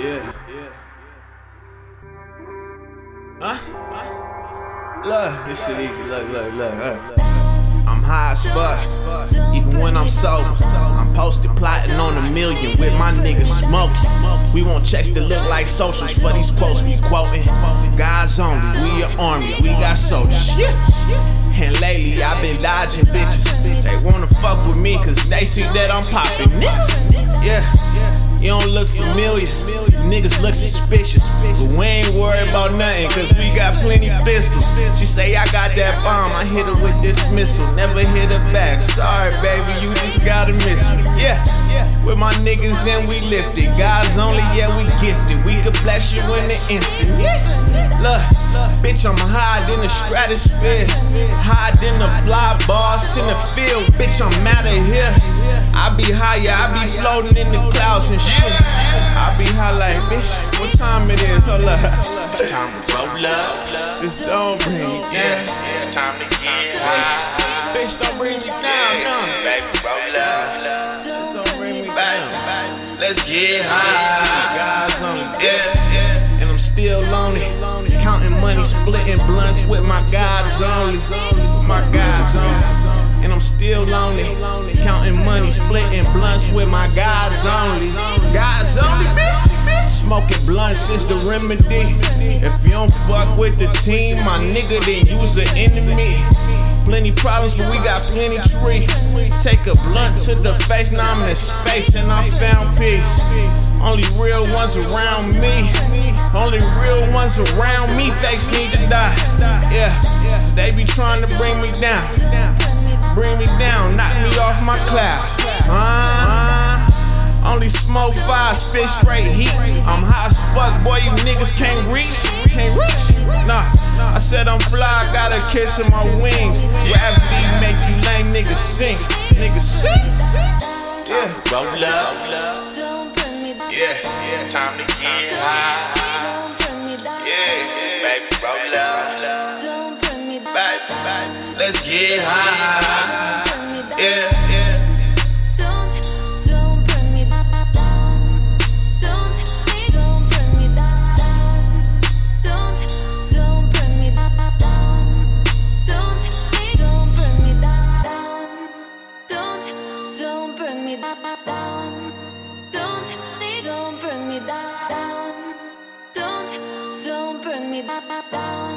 Yeah. Yeah. Huh? Look, this shit easy. Look, look, look. Huh? I'm high as fuck, even when I'm sober. I'm posted plotting on a million with my niggas smoking. We want checks to look like socials for these quotes we quoting. Guys only, we an army, we got soldiers. Yeah. And lately I've been dodging bitches. They wanna fuck with me cause they see that I'm popping. Yeah, you don't look familiar. Niggas look suspicious, but we ain't worried about nothing, cause we got plenty pistols. She say I got that bomb, I hit her with this missile. Never hit her back. Sorry, baby, you just gotta miss me. Yeah, with my niggas and we lifted. Guys only, yeah, we gifted. We could bless you in an instant. Yeah, look, bitch, I'm high in the stratosphere, high in the fly boss in the field. Bitch, I'm out of here. I be higher, I be floating in the clouds and shit. I be high like, bitch, what time it is? Hold up. It's time to roll up. Just don't bring me down. It's time to get high. Bitch, don't bring me down, no. Baby, roll up. Just don't bring me down. let's get high. Guys on Yeah, death. yeah. And I'm still lonely. Counting money, splitting blunts with my gods only. My gods only. Still lonely. Counting money, splitting blunts with my gods only. Gods only, bitch. Smoking blunts is the remedy. If you don't fuck with the team, my nigga, then you's an enemy. Plenty problems, but we got plenty tree. Take a blunt to the face, now I'm in space and I found peace. Only real ones around me. Only real ones around me. Fakes need to die. Yeah, they be trying to bring me down. Bring me down, knock me off my cloud. Uh, only smoke fire, spit straight heat. I'm high as fuck, boy. You niggas can't reach. Can't reach. Nah, I said I'm fly, got a kiss in my wings. Gravity make you lame niggas sink. Niggas sink. Yeah. Roll up. Yeah, yeah. Time to get high. Yeah, baby, roll up. Baby, baby, let's get high. da, da.